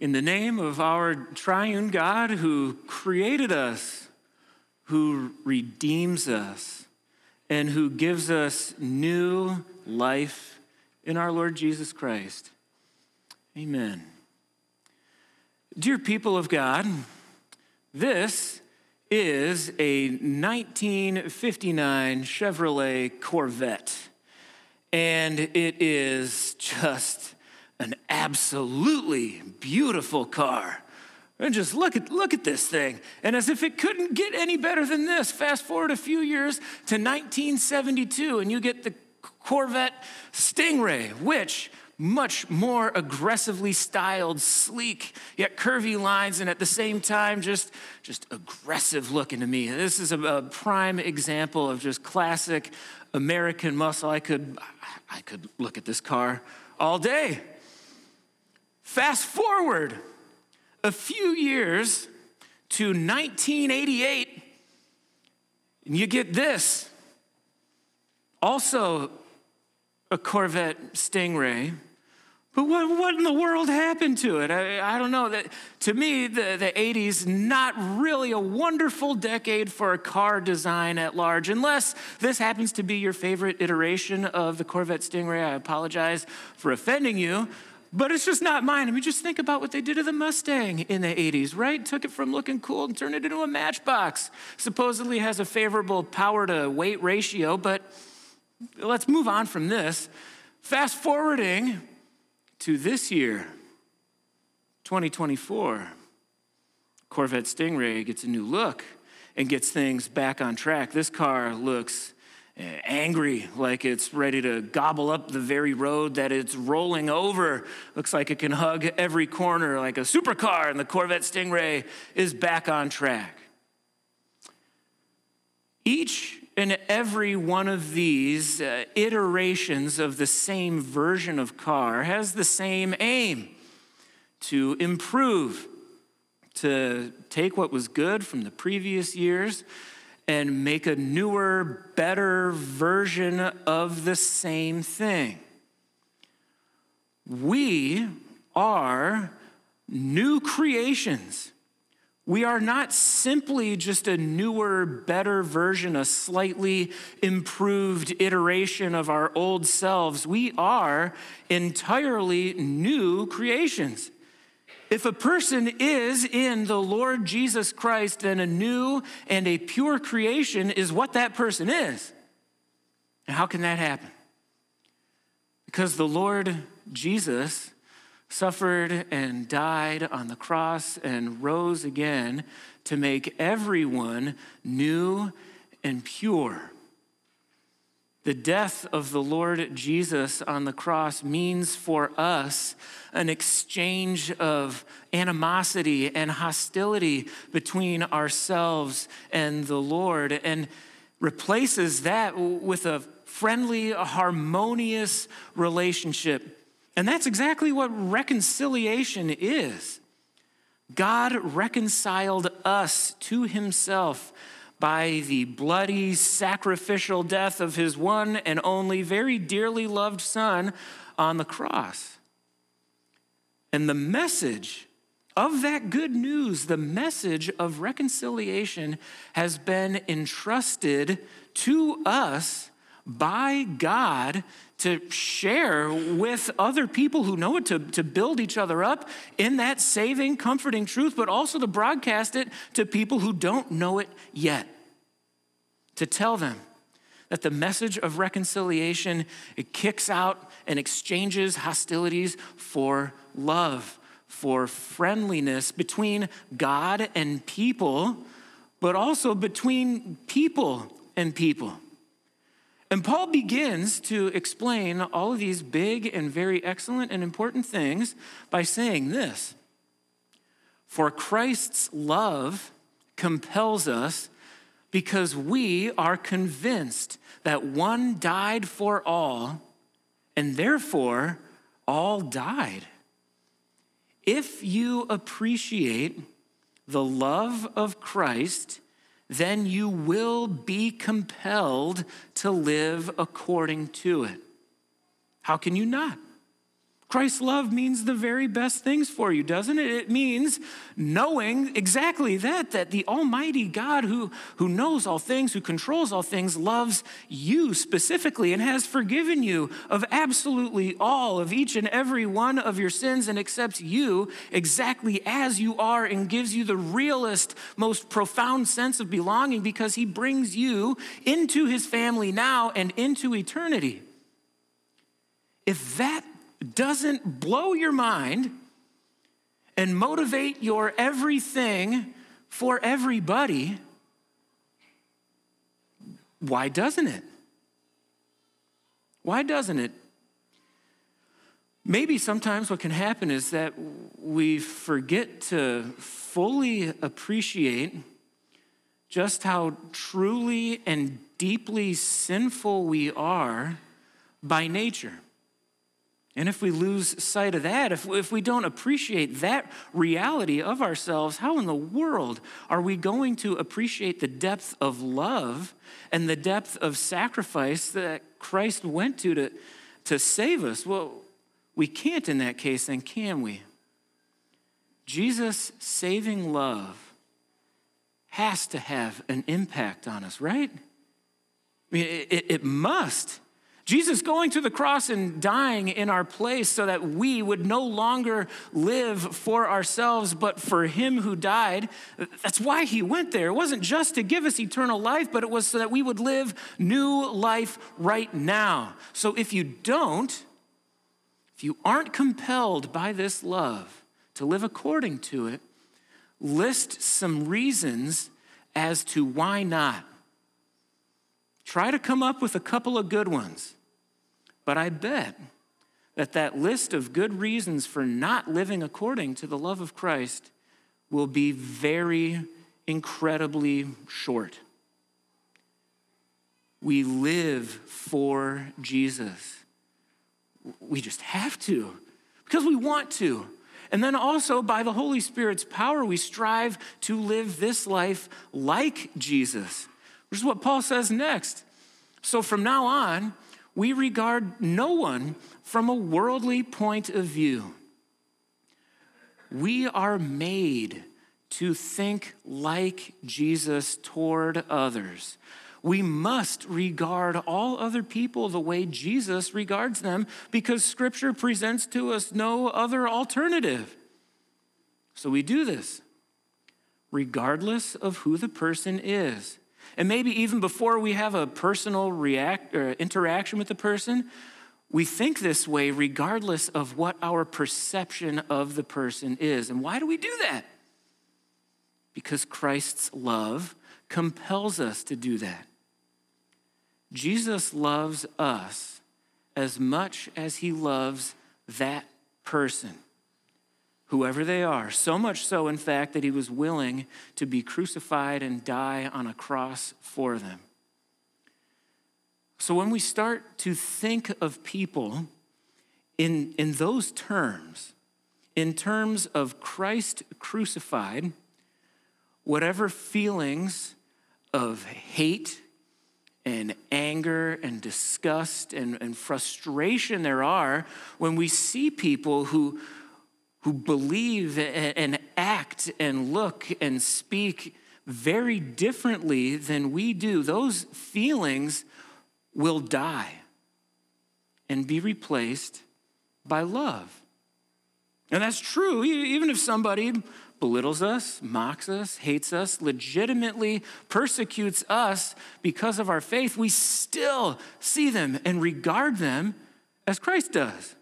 in the name of our triune God who created us, who redeems us, and who gives us new life in our Lord Jesus Christ. Amen. Dear people of God, this is a 1959 Chevrolet Corvette, and it is just an absolutely beautiful car. And just look at, look at this thing. And as if it couldn't get any better than this, fast forward a few years to 1972, and you get the Corvette Stingray, which much more aggressively styled, sleek, yet curvy lines, and at the same time, just, just aggressive looking to me. This is a, a prime example of just classic American muscle. I could, I could look at this car all day. Fast forward a few years to 1988, and you get this. Also, a Corvette Stingray. But what, what in the world happened to it? I, I don't know. That, to me, the, the 80s, not really a wonderful decade for a car design at large, unless this happens to be your favorite iteration of the Corvette Stingray. I apologize for offending you. But it's just not mine. I mean, just think about what they did to the Mustang in the 80s, right? Took it from looking cool and turned it into a matchbox. Supposedly has a favorable power to weight ratio, but let's move on from this. Fast forwarding to this year, 2024, Corvette Stingray gets a new look and gets things back on track. This car looks angry, like it's ready to gobble up the very road that it's rolling over. Looks like it can hug every corner like a supercar, and the Corvette Stingray is back on track. Each and every one of these uh, iterations of the same version of car has the same aim to improve, to take what was good from the previous years and make a newer, better version of the same thing. We are new creations we are not simply just a newer, better version, a slightly improved iteration of our old selves. We are entirely new creations. If a person is in the Lord Jesus Christ, then a new and a pure creation is what that person is. And how can that happen? Because the Lord Jesus suffered and died on the cross and rose again to make everyone new and pure. The death of the Lord Jesus on the cross means for us an exchange of animosity and hostility between ourselves and the Lord and replaces that with a friendly, harmonious relationship and that's exactly what reconciliation is. God reconciled us to himself by the bloody sacrificial death of his one and only very dearly loved son on the cross. And the message of that good news, the message of reconciliation, has been entrusted to us by God to share with other people who know it, to, to build each other up in that saving, comforting truth, but also to broadcast it to people who don't know it yet. To tell them that the message of reconciliation it kicks out and exchanges hostilities for love, for friendliness between God and people, but also between people and people. And Paul begins to explain all of these big and very excellent and important things by saying this For Christ's love compels us because we are convinced that one died for all, and therefore all died. If you appreciate the love of Christ, then you will be compelled to live according to it. How can you not? Christ's love means the very best things for you, doesn't it? It means knowing exactly that, that the Almighty God who, who knows all things, who controls all things, loves you specifically and has forgiven you of absolutely all of each and every one of your sins and accepts you exactly as you are and gives you the realest, most profound sense of belonging because he brings you into his family now and into eternity. If that doesn't blow your mind and motivate your everything for everybody, why doesn't it? Why doesn't it? Maybe sometimes what can happen is that we forget to fully appreciate just how truly and deeply sinful we are by nature. And if we lose sight of that, if, if we don't appreciate that reality of ourselves, how in the world are we going to appreciate the depth of love and the depth of sacrifice that Christ went to to, to save us? Well, we can't in that case, then, can we? Jesus' saving love has to have an impact on us, right? I mean, it, it must. Jesus going to the cross and dying in our place so that we would no longer live for ourselves, but for Him who died. That's why He went there. It wasn't just to give us eternal life, but it was so that we would live new life right now. So if you don't, if you aren't compelled by this love to live according to it, list some reasons as to why not. Try to come up with a couple of good ones. But I bet that that list of good reasons for not living according to the love of Christ will be very incredibly short. We live for Jesus. We just have to because we want to. And then also, by the Holy Spirit's power, we strive to live this life like Jesus, which is what Paul says next. So from now on, we regard no one from a worldly point of view. We are made to think like Jesus toward others. We must regard all other people the way Jesus regards them because Scripture presents to us no other alternative. So we do this regardless of who the person is. And maybe even before we have a personal react, or interaction with the person, we think this way regardless of what our perception of the person is. And why do we do that? Because Christ's love compels us to do that. Jesus loves us as much as he loves that person whoever they are. So much so, in fact, that he was willing to be crucified and die on a cross for them. So when we start to think of people in, in those terms, in terms of Christ crucified, whatever feelings of hate and anger and disgust and, and frustration there are when we see people who, who believe and act and look and speak very differently than we do, those feelings will die and be replaced by love. And that's true, even if somebody belittles us, mocks us, hates us, legitimately persecutes us because of our faith, we still see them and regard them as Christ does.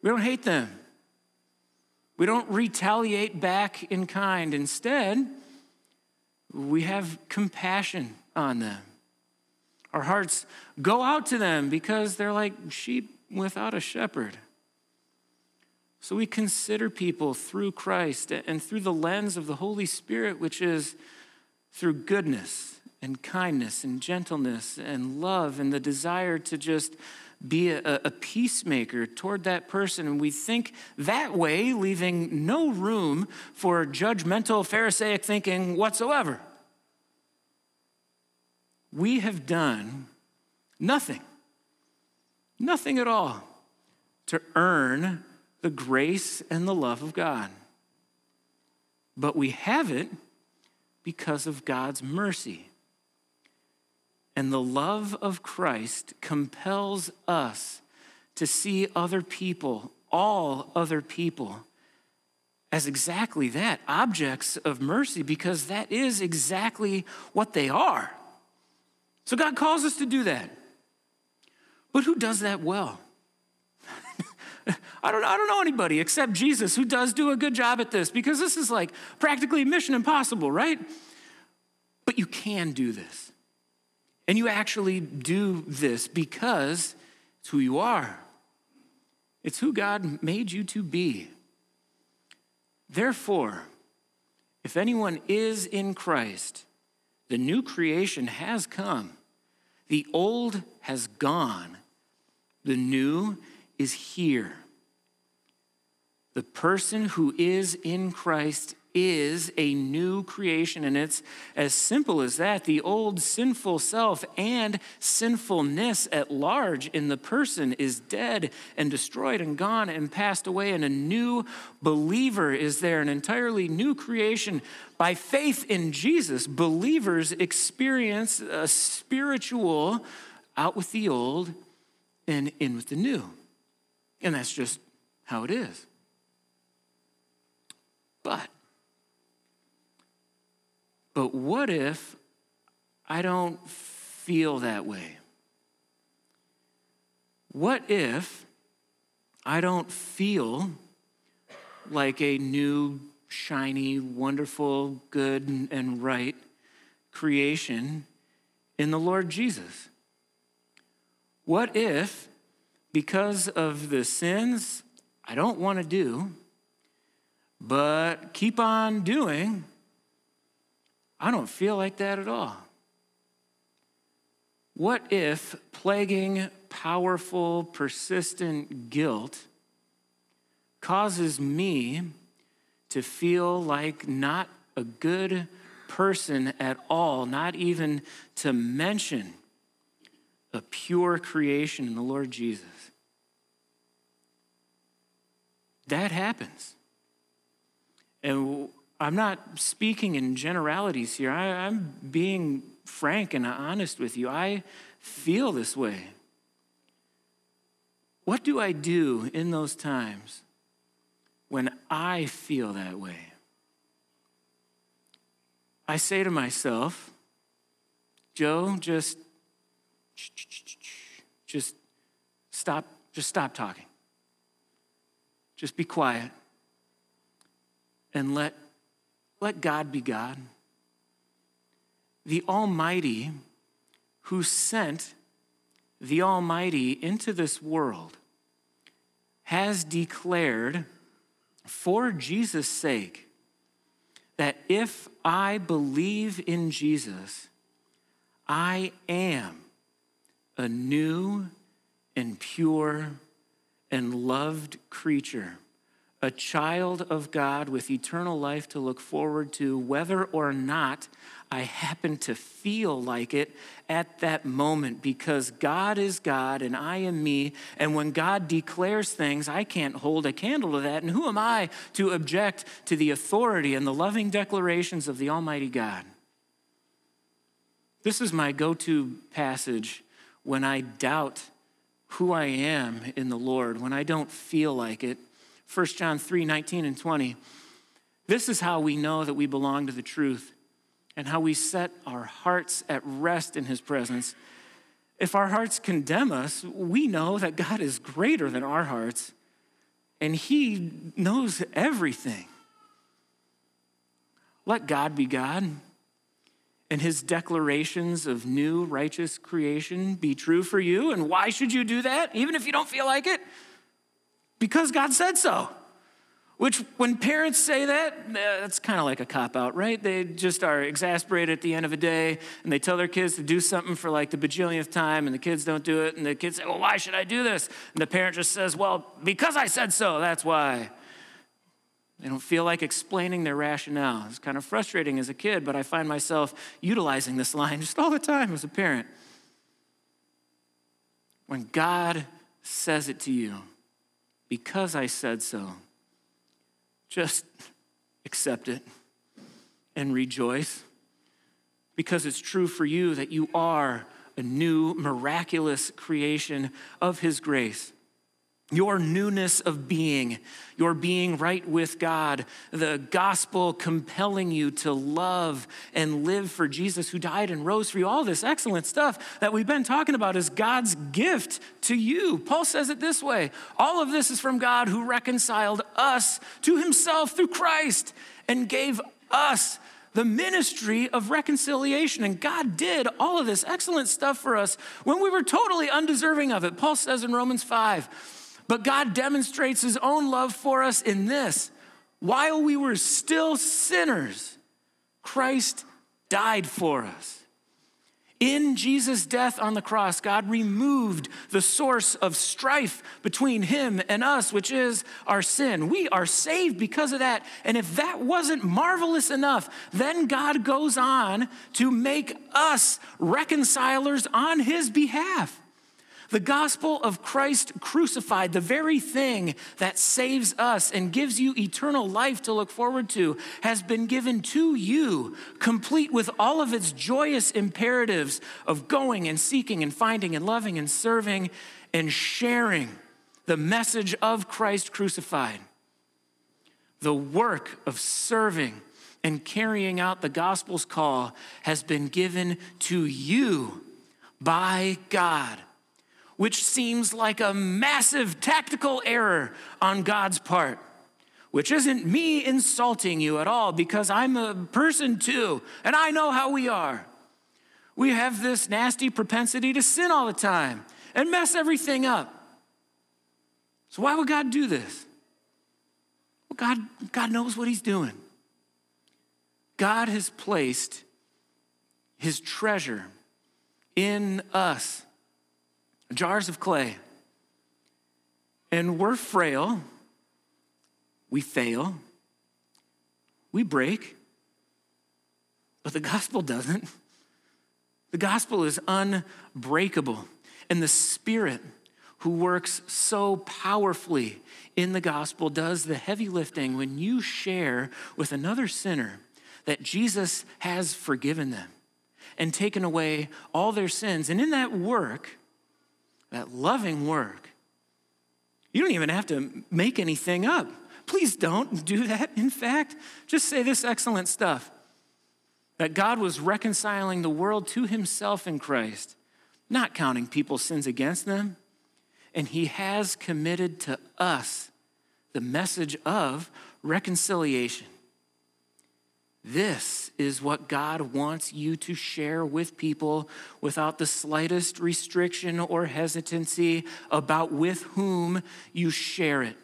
We don't hate them. We don't retaliate back in kind. Instead, we have compassion on them. Our hearts go out to them because they're like sheep without a shepherd. So we consider people through Christ and through the lens of the Holy Spirit, which is through goodness and kindness and gentleness and love and the desire to just be a, a, peacemaker toward that person. And we think that way, leaving no room for judgmental Pharisaic thinking whatsoever. We have done nothing, nothing at all to earn the grace and the love of God. But we have it because of God's mercy. And the love of Christ compels us to see other people, all other people, as exactly that objects of mercy, because that is exactly what they are. So God calls us to do that. But who does that well? I don't, I don't know anybody except Jesus who does do a good job at this because this is like practically mission impossible, right? But you can do this. And you actually do this because it's who you are, it's who God made you to be. Therefore, if anyone is in Christ, the new creation has come. The old has gone. The new is here. The person who is in Christ is a new creation, and it's as simple as that. The old sinful self and sinfulness at large in the person is dead and destroyed and gone and passed away, and a new believer is there, an entirely new creation. By faith in Jesus, believers experience a spiritual out with the old and in with the new. And that's just how it is. But, but what if I don't feel that way? What if I don't feel like a new, shiny, wonderful, good, and right creation in the Lord Jesus? What if, because of the sins I don't want to do, but keep on doing, I don't feel like that at all. What if plaguing, powerful, persistent guilt causes me to feel like not a good person at all, not even to mention a pure creation in the Lord Jesus? That happens. And I'm not speaking in generalities here. I, am being frank and honest with you. I feel this way. What do I do in those times when I feel that way? I say to myself, Joe, just just stop just stop talking. Just be quiet and let, let God be God. The Almighty, who sent the Almighty into this world, has declared for Jesus' sake that if I believe in Jesus, I am a new and pure and loved creature a child of God with eternal life to look forward to, whether or not I happen to feel like it at that moment, because God is God and I am me. And when God declares things, I can't hold a candle to that. And who am I to object to the authority and the loving declarations of the Almighty God? This is my go to passage when I doubt who I am in the Lord, when I don't feel like it 1 John 3 19 and 20. This is how we know that we belong to the truth and how we set our hearts at rest in his presence. If our hearts condemn us, we know that God is greater than our hearts and he knows everything. Let God be God and his declarations of new righteous creation be true for you. And why should you do that, even if you don't feel like it? Because God said so. Which, when parents say that, eh, that's kind of like a cop out, right? They just are exasperated at the end of a day and they tell their kids to do something for like the bajillionth time and the kids don't do it. And the kids say, Well, why should I do this? And the parent just says, Well, because I said so, that's why. They don't feel like explaining their rationale. It's kind of frustrating as a kid, but I find myself utilizing this line just all the time as a parent. When God says it to you, because I said so. Just accept it and rejoice because it's true for you that you are a new, miraculous creation of His grace your newness of being, your being right with God, the gospel compelling you to love and live for Jesus who died and rose for you, all this excellent stuff that we've been talking about is God's gift to you. Paul says it this way all of this is from God who reconciled us to himself through Christ and gave us the ministry of reconciliation. And God did all of this excellent stuff for us when we were totally undeserving of it. Paul says in Romans 5, but God demonstrates his own love for us in this while we were still sinners, Christ died for us. In Jesus' death on the cross, God removed the source of strife between him and us, which is our sin. We are saved because of that. And if that wasn't marvelous enough, then God goes on to make us reconcilers on his behalf. The gospel of Christ crucified, the very thing that saves us and gives you eternal life to look forward to, has been given to you, complete with all of its joyous imperatives of going and seeking and finding and loving and serving and sharing the message of Christ crucified. The work of serving and carrying out the gospel's call has been given to you by God which seems like a massive tactical error on God's part, which isn't me insulting you at all because I'm a person too, and I know how we are. We have this nasty propensity to sin all the time and mess everything up. So, why would God do this? Well, God, God knows what He's doing. God has placed His treasure in us jars of clay. And we're frail, we fail, we break, but the gospel doesn't. The gospel is unbreakable. And the Spirit who works so powerfully in the gospel does the heavy lifting when you share with another sinner that Jesus has forgiven them and taken away all their sins. And in that work, that loving work. You don't even have to make anything up. Please don't do that. In fact, just say this excellent stuff that God was reconciling the world to himself in Christ, not counting people's sins against them. And he has committed to us the message of reconciliation. This is what God wants you to share with people without the slightest restriction or hesitancy about with whom you share it.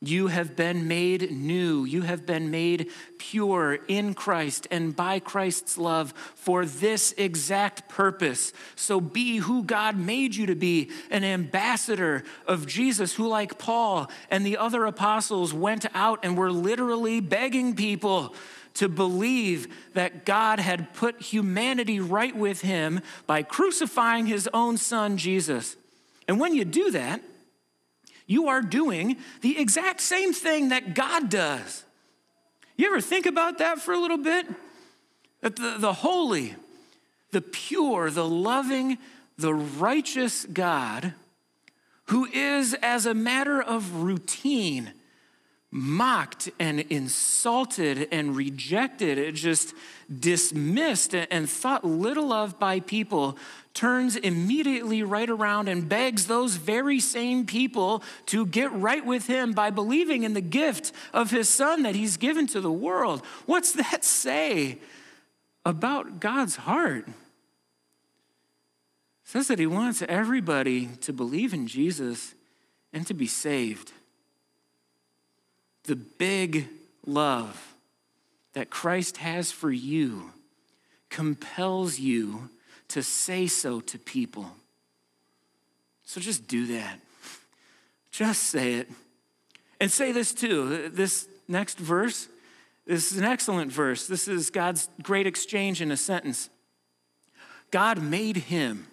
You have been made new. You have been made pure in Christ and by Christ's love for this exact purpose. So be who God made you to be an ambassador of Jesus, who, like Paul and the other apostles, went out and were literally begging people to believe that God had put humanity right with him by crucifying his own son, Jesus. And when you do that, you are doing the exact same thing that God does. You ever think about that for a little bit? That the, the holy, the pure, the loving, the righteous God, who is, as a matter of routine, mocked and insulted and rejected, just dismissed and thought little of by people, turns immediately right around and begs those very same people to get right with him by believing in the gift of his son that he's given to the world. What's that say about God's heart? Says that he wants everybody to believe in Jesus and to be saved the big love that Christ has for you compels you to say so to people. So just do that. Just say it. And say this too. This next verse, this is an excellent verse. This is God's great exchange in a sentence. God made him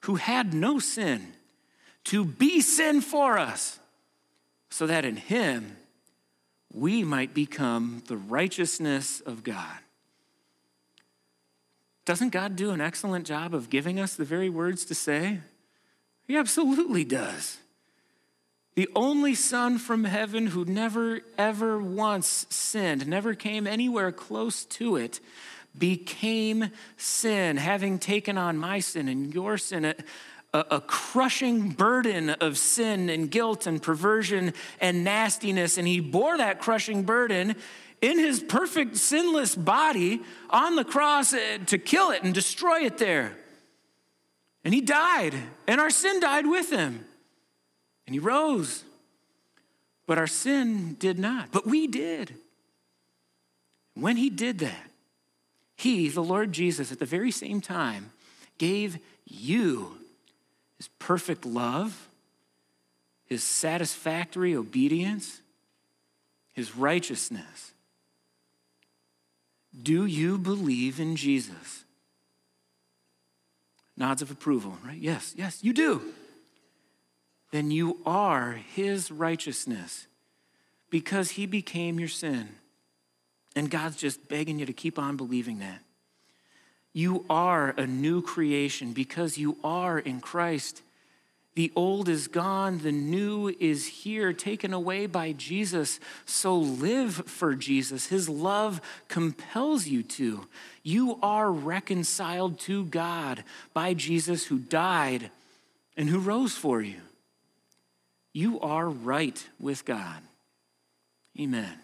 who had no sin to be sin for us so that in him we might become the righteousness of God. Doesn't God do an excellent job of giving us the very words to say? He absolutely does. The only Son from heaven who never, ever once sinned, never came anywhere close to it, became sin, having taken on my sin and your sin a, a crushing burden of sin and guilt and perversion and nastiness. And he bore that crushing burden in his perfect sinless body on the cross eh, to kill it and destroy it there. And he died, and our sin died with him. And he rose. But our sin did not, but we did. When he did that, he, the Lord Jesus, at the very same time, gave you his perfect love, his satisfactory obedience, his righteousness. Do you believe in Jesus? Nods of approval, right? Yes, yes, you do. Then you are his righteousness because he became your sin. And God's just begging you to keep on believing that. You are a new creation because you are in Christ. The old is gone, the new is here, taken away by Jesus. So live for Jesus. His love compels you to. You are reconciled to God by Jesus who died and who rose for you. You are right with God. Amen.